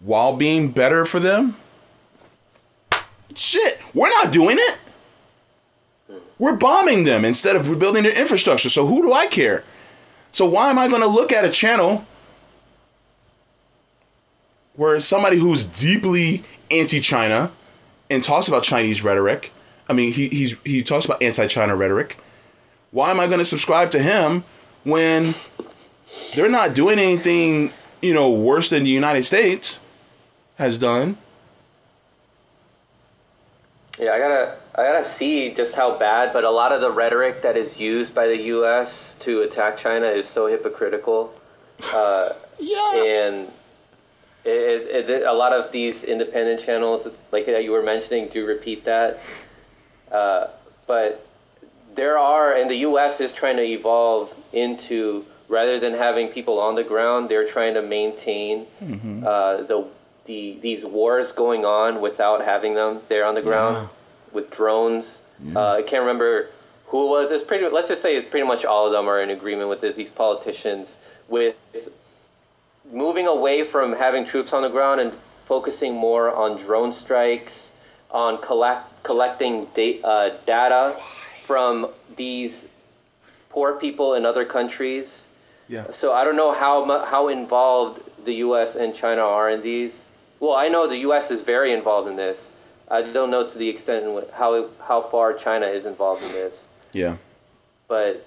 while being better for them, shit, we're not doing it. We're bombing them instead of rebuilding their infrastructure. So who do I care? So why am I going to look at a channel where somebody who's deeply anti-China and talks about Chinese rhetoric, I mean, he he's, he talks about anti-China rhetoric. Why am I going to subscribe to him when they're not doing anything, you know, worse than the United States has done? Yeah, I gotta, I gotta see just how bad. But a lot of the rhetoric that is used by the U.S. to attack China is so hypocritical, uh, Yeah. and it, it, it, a lot of these independent channels, like that you were mentioning, do repeat that. Uh, but there are, and the U.S. is trying to evolve into rather than having people on the ground, they're trying to maintain Mm-hmm. uh, the the these wars going on without having them there on the ground with drones. Yeah. Uh, I can't remember who it was. It's pretty. Let's just say it's pretty much all of them are in agreement with this. These politicians with moving away from having troops on the ground and focusing more on drone strikes, on collect collecting da- uh, data from these poor people in other countries. Yeah. So I don't know how how involved the U.S. and China are in these. Well, I know the U.S. is very involved in this. I don't know to the extent how how far China is involved in this, Yeah. but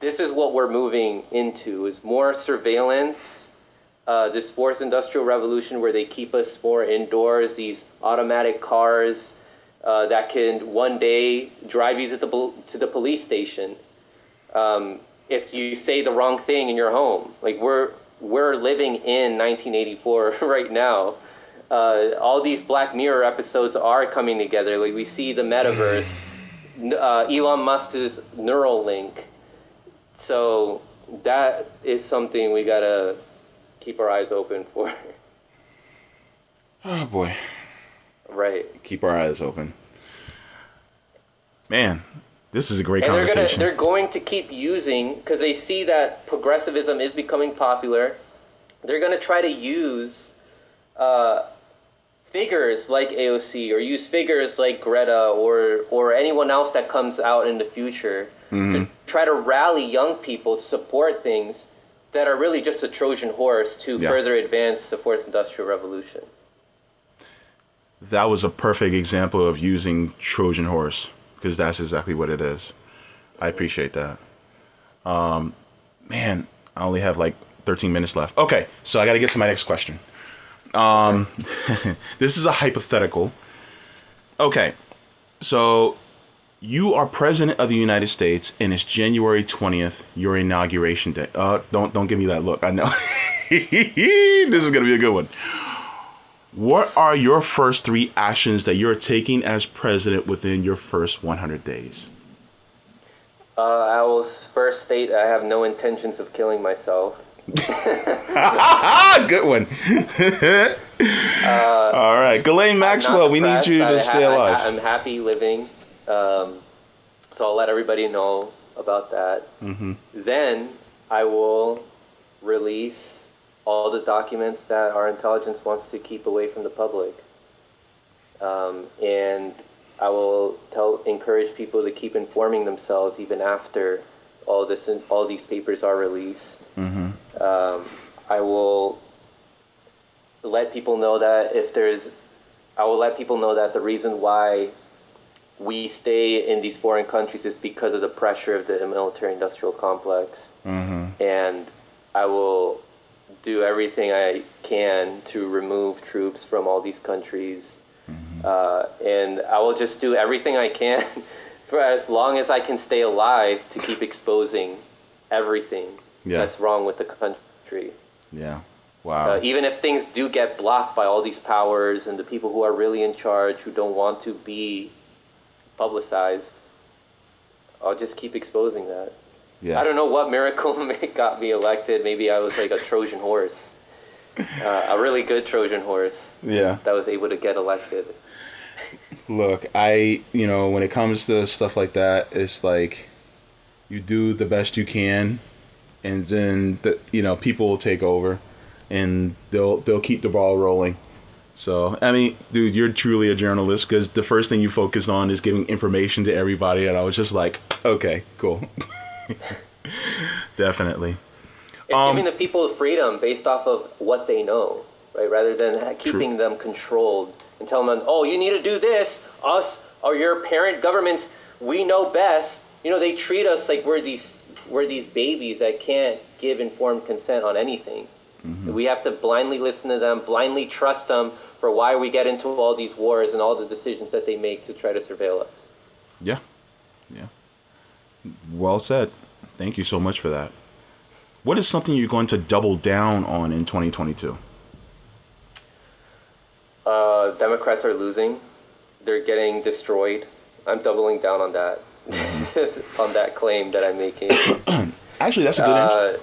this is what we're moving into: is more surveillance. Uh, this fourth industrial revolution, where they keep us more indoors. These automatic cars uh, that can one day drive you to the to the police station um, if you say the wrong thing in your home. Like we're we're living in 1984 right now. Uh, all these Black Mirror episodes are coming together. Like we see the metaverse, uh, Elon Musk's Neuralink. So that is something we gotta keep our eyes open for. Oh boy. right. Keep our eyes open. Man, this is a great and they're gonna conversation. they're going to keep using because they see that progressivism is becoming popular. They're gonna try to use uh, figures like AOC or use figures like Greta or or anyone else that comes out in the future Mhm. to try to rally young people to support things that are really just a Trojan horse to Yeah. further advance the fourth industrial revolution. that was a perfect example of using Trojan horse because that's exactly what it is. I appreciate that. Um, man, I only have like 13 minutes left. Okay, so I got to get to my next question. Um, this is a hypothetical. Okay, so you are president of the United States, and it's January 20th, your inauguration day. Uh, don't don't give me that look. I know this is gonna be a good one. What are your first three actions that you're taking as president within your first 100 days? Uh, I will first state I have no intentions of killing myself. Good one. All right, Ghislaine Maxwell, we need you to ha- stay I- alive. I'm happy living, um, so I'll let everybody know about that. hmm Then I will release all the documents that our intelligence wants to keep away from the public, um, and I will tell encourage people to keep informing themselves even after all this all these papers are released. hmm Um, I will let people know that if there's, I will let people know that the reason why we stay in these foreign countries is because of the pressure of the military-industrial complex, hmm and I will do everything I can to remove troops from all these countries, uh, and I will just do everything I can for as long as I can stay alive to keep exposing everything Yeah. that's wrong with the country. Yeah. Wow. Uh, even if things do get blocked by all these powers and the people who are really in charge who don't want to be publicized, I'll just keep exposing that. Yeah. I don't know what miracle got me elected. Maybe I was like a Trojan horse, uh, a really good Trojan horse Yeah. that was able to get elected. Look, I, you know, when it comes to stuff like that, it's like you do the best you can, and then the, you know, people will take over, and they'll they'll keep the ball rolling. So, I mean, dude, you're truly a journalist because the first thing you focus on is giving information to everybody, and I was just like, okay, cool, definitely. It's Um, giving the people freedom based off of what they know, right? Rather than ha- keeping them controlled and telling them, oh, you need to do this. Us or your parent governments, we know best. You know, they treat us like we're these we're these babies that can't give informed consent on anything. We have to blindly listen to them, blindly trust them for why we get into all these wars and all the decisions that they make to try to surveil us. Yeah. Yeah. Well said. Thank you so much for that. What is something you're going to double down on in 2022? Uh, Democrats are losing. They're getting destroyed. I'm doubling down on that. on that claim that I'm making. Actually, that's a good uh,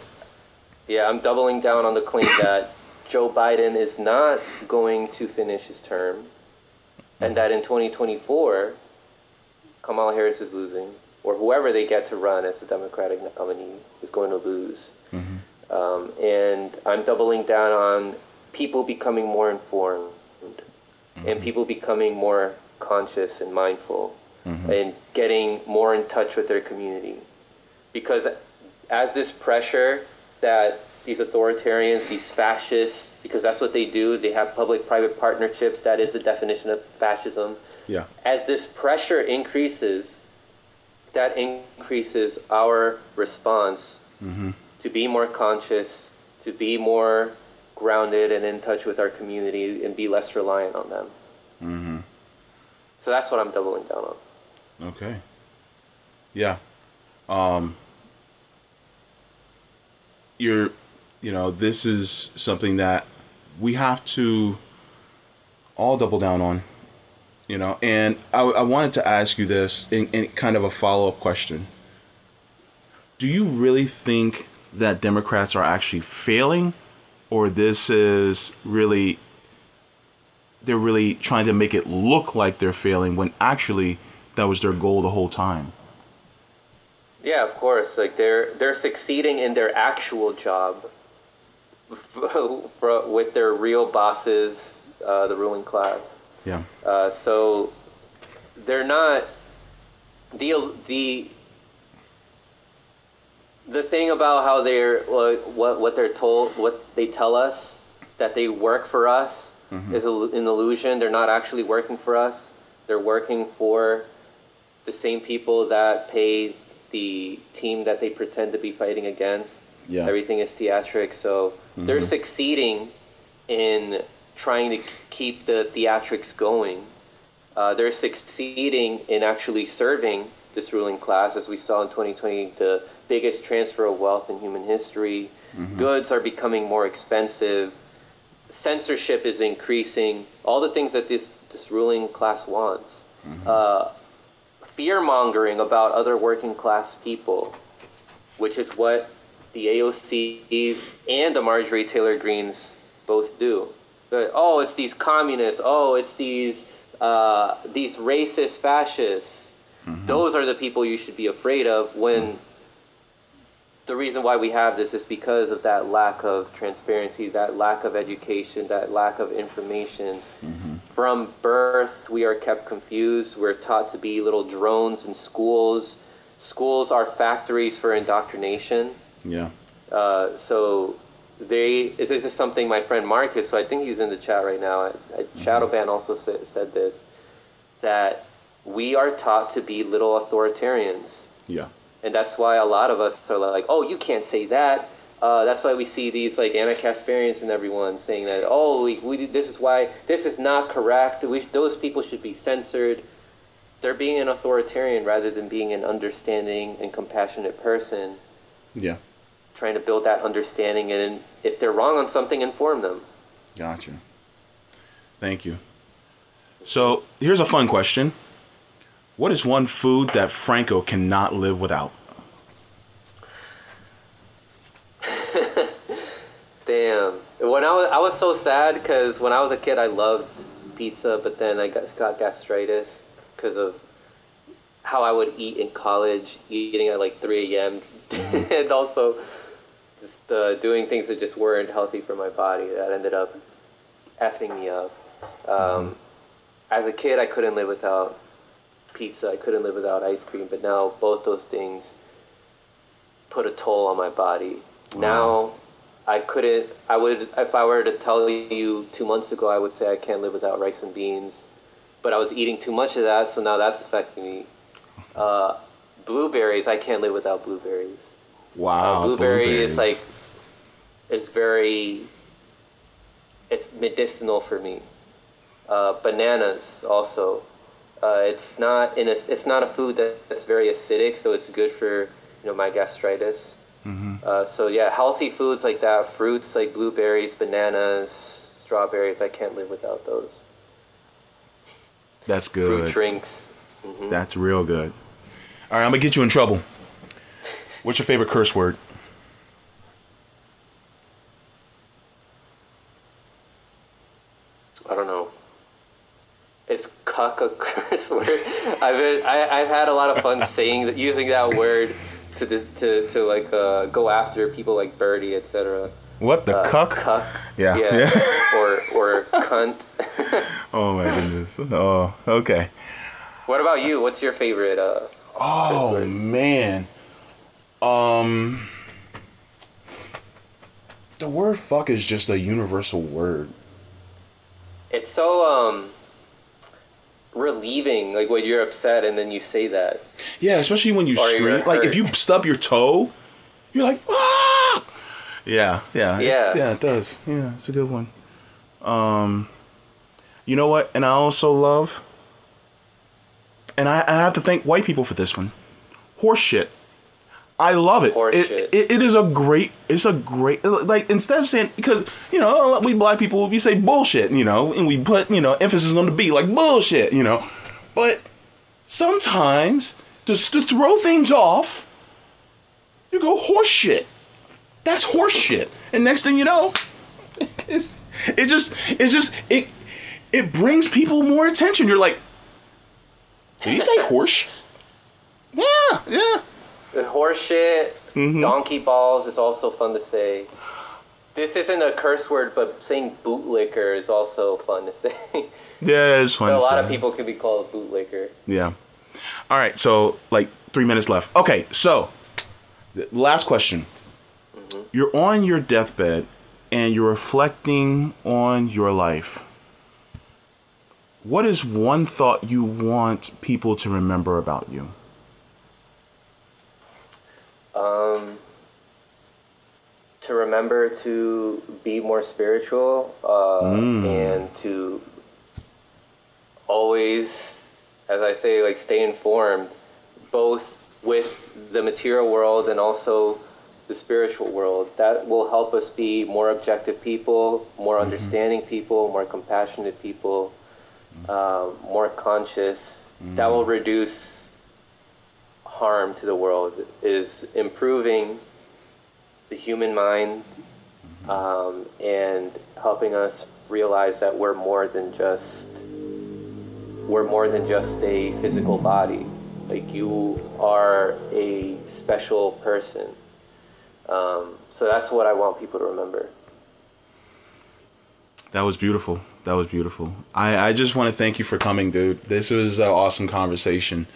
Yeah, I'm doubling down on the claim that Joe Biden is not going to finish his term, and that in 2024, Kamala Harris is losing, or whoever they get to run as the Democratic nominee is going to lose. Mm-hmm. Um, and I'm doubling down on people becoming more informed mm-hmm. and people becoming more conscious and mindful mm-hmm. and getting more in touch with their community. Because as this pressure that these authoritarians, these fascists, because that's what they do, they have public private partnerships, that is the definition of fascism. Yeah. As this pressure increases, that increases our response mm-hmm. to be more conscious, to be more grounded and in touch with our community and be less reliant on them. Mm-hmm. So that's what I'm doubling down on. Okay. Yeah. Um, you're, you know, this is something that we have to all double down on, you know, and I, I wanted to ask you this in, in kind of a follow up question. Do you really think that Democrats are actually failing, or this is really they're really trying to make it look like they're failing when actually that was their goal the whole time. Yeah, of course. Like they're they're succeeding in their actual job with their real bosses, uh, the ruling class. Yeah. Uh, so they're not the the the thing about how they're what what they're told what they tell us that they work for us mm-hmm. is an illusion. They're not actually working for us. They're working for the same people that pay the team that they pretend to be fighting against. Yeah. Everything is theatrics, so mm-hmm. they're succeeding in trying to keep the theatrics going. Uh, they're succeeding in actually serving this ruling class, as we saw in 2020, the biggest transfer of wealth in human history. Mm-hmm. Goods are becoming more expensive. Censorship is increasing. All the things that this, this ruling class wants. Mm-hmm. Uh, fear mongering about other working class people, which is what the AOCs and the Marjorie Taylor Greens both do. Oh, it's these communists. Oh, it's these uh, these racist fascists. Mm-hmm. Those are the people you should be afraid of when mm-hmm the reason why we have this is because of that lack of transparency, that lack of education, that lack of information. Mm-hmm. From birth, we are kept confused. We're taught to be little drones in schools. Schools are factories for indoctrination. Yeah. Uh, so they this is something my friend Marcus, so I think he's in the chat right now. Mm-hmm. Shadowban also said, said this that we are taught to be little authoritarians. Yeah and that's why a lot of us are like, oh, you can't say that. Uh, that's why we see these like Ana Kasparians and everyone saying that, oh, we, we this is why this is not correct. We, those people should be censored. They're being an authoritarian rather than being an understanding and compassionate person. Yeah. Trying to build that understanding, and if they're wrong on something, inform them. Gotcha. Thank you. So here's a fun question. What is one food that Franco cannot live without? Damn. When I was, I was so sad because when I was a kid, I loved pizza, but then I got, got gastritis because of how I would eat in college, eating at like 3 a.m. Mm-hmm. and also uh, doing things that just weren't healthy for my body. That ended up effing me up. Um. As a kid, I couldn't live without pizza. I couldn't live without ice cream, but now both those things put a toll on my body. Wow. Now I couldn't. I would if I were to tell you two months ago, I would say I can't live without rice and beans, but I was eating too much of that, so now that's affecting me. Uh, blueberries, I can't live without blueberries. Wow, uh, blueberry blueberries. is like it's very it's medicinal for me. Uh, bananas also. Uh, it's not in a, it's not a food that, that's very acidic, so it's good for you know my gastritis. Mm-hmm. Uh, so yeah, healthy foods like that, fruits like blueberries, bananas, strawberries. I can't live without those. That's good. Fruit drinks. Mm-hmm. That's real good. All right, I'm gonna get you in trouble. What's your favorite curse word? I don't know. Is cuck a curse word? I've been, I, I've had a lot of fun saying that, using that word to to to like uh, go after people like Birdie, etc. What the Uh, cuck? Cuck. Yeah, Yeah. yeah. or or cunt. Oh my goodness. Oh, okay. what about you? What's your favorite? Uh, Oh man. Um. The word fuck is just a universal word. it's so um relieving, like when you're upset and then you say that. Yeah, especially when you Or you're scream. Like if you stub your toe, you're like, ah! Yeah, yeah, Yeah. It, yeah, it does. Yeah, it's a good one. Um, you know what? And I also love, and I, I have to thank white people for this one. Horse shit. I love it. It, it. It is a great. It's a great. Like instead of saying because you know we black people we say bullshit you know and we put you know emphasis on the B like bullshit you know, but sometimes just to throw things off, you go horseshit. That's horseshit. And next thing you know, it's it just it just it it brings people more attention. You're like, did he say horse? Yeah, yeah. Horse shit, Mhm. donkey balls is also fun to say. This isn't a curse word, but saying bootlicker is also fun to say. Yeah, it's fun. a to lot say. of people can be called bootlicker. Yeah. All right, so like three minutes left. Okay, so last question. Mhm. You're on your deathbed and you're reflecting on your life. What is one thought you want people to remember about you? Um, to remember to be more spiritual uh, Mm. and to always, as I say, like stay informed, both with the material world and also the spiritual world. That will help us be more objective people, more understanding people, more compassionate people, um, more conscious. That will reduce harm to the world is improving the human mind um, and helping us realize that we're more than just we're more than just a physical body like you are a special person um, so that's what i want people to remember That was beautiful. That was beautiful. I, I just want to thank you for coming, dude. This was an awesome conversation.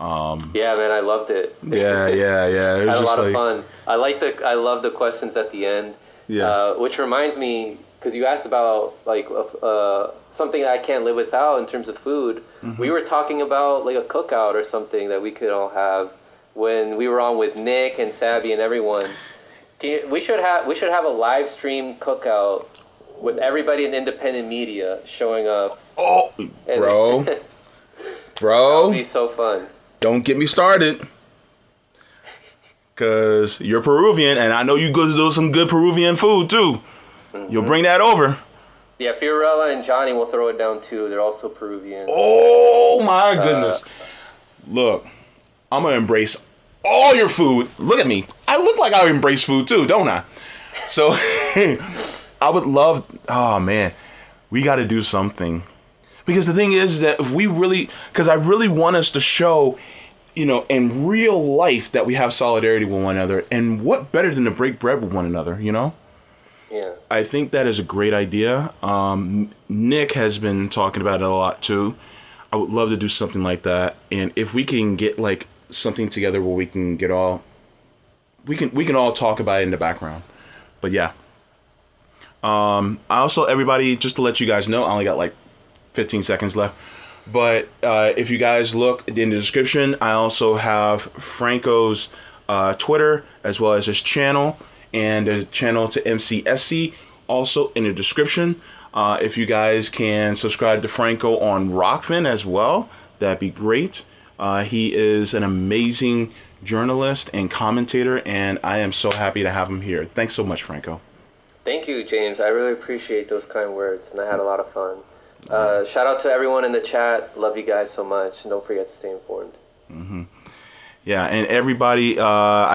Um, yeah man i loved it yeah, yeah, yeah. It was had a lot like, of fun. I like the I love the questions at the end. Yeah. Uh, which reminds me, because you asked about like uh, something I can't live without in terms of food. Mm-hmm. We were talking about like a cookout or something that we could all have when we were on with Nick and Sabby and everyone. Can you- We should have we should have a live stream cookout with everybody in independent media showing up. oh, And bro, that bro. would be so fun. Don't get me started. Cause you're Peruvian, and I know you go do some good Peruvian food too. Mm-hmm. You'll bring that over. Yeah, Fiorella and Johnny will throw it down too. They're also Peruvian. Oh my uh, goodness! Look, I'm gonna embrace all your food. Look at me. I look like I embrace food too, don't I? So I would love. Oh man, we got to do something because the thing is that if we really, because I really want us to show, you know, in real life that we have solidarity with one another, and what better than to break bread with one another, you know? Yeah. I think that is a great idea. Um, Nick has been talking about it a lot too. I would love to do something like that, and if we can get like something together where we can get all, we can we can all talk about it in the background. But yeah. Um, I also everybody just to let you guys know, I only got like 15 seconds left. But uh, if you guys look in the description, I also have Franco's uh, Twitter as well as his channel and the channel to MCSC also in the description. Uh, if you guys can subscribe to Franco on Rokfin as well, that'd be great. Uh, he is an amazing journalist and commentator, and I am so happy to have him here. Thanks so much, Franco. Thank you, James. I really appreciate those kind words, and I had a lot of fun. Uh, shout out to everyone in the chat. Love you guys so much, and don't forget to stay informed. Yeah, and everybody, uh,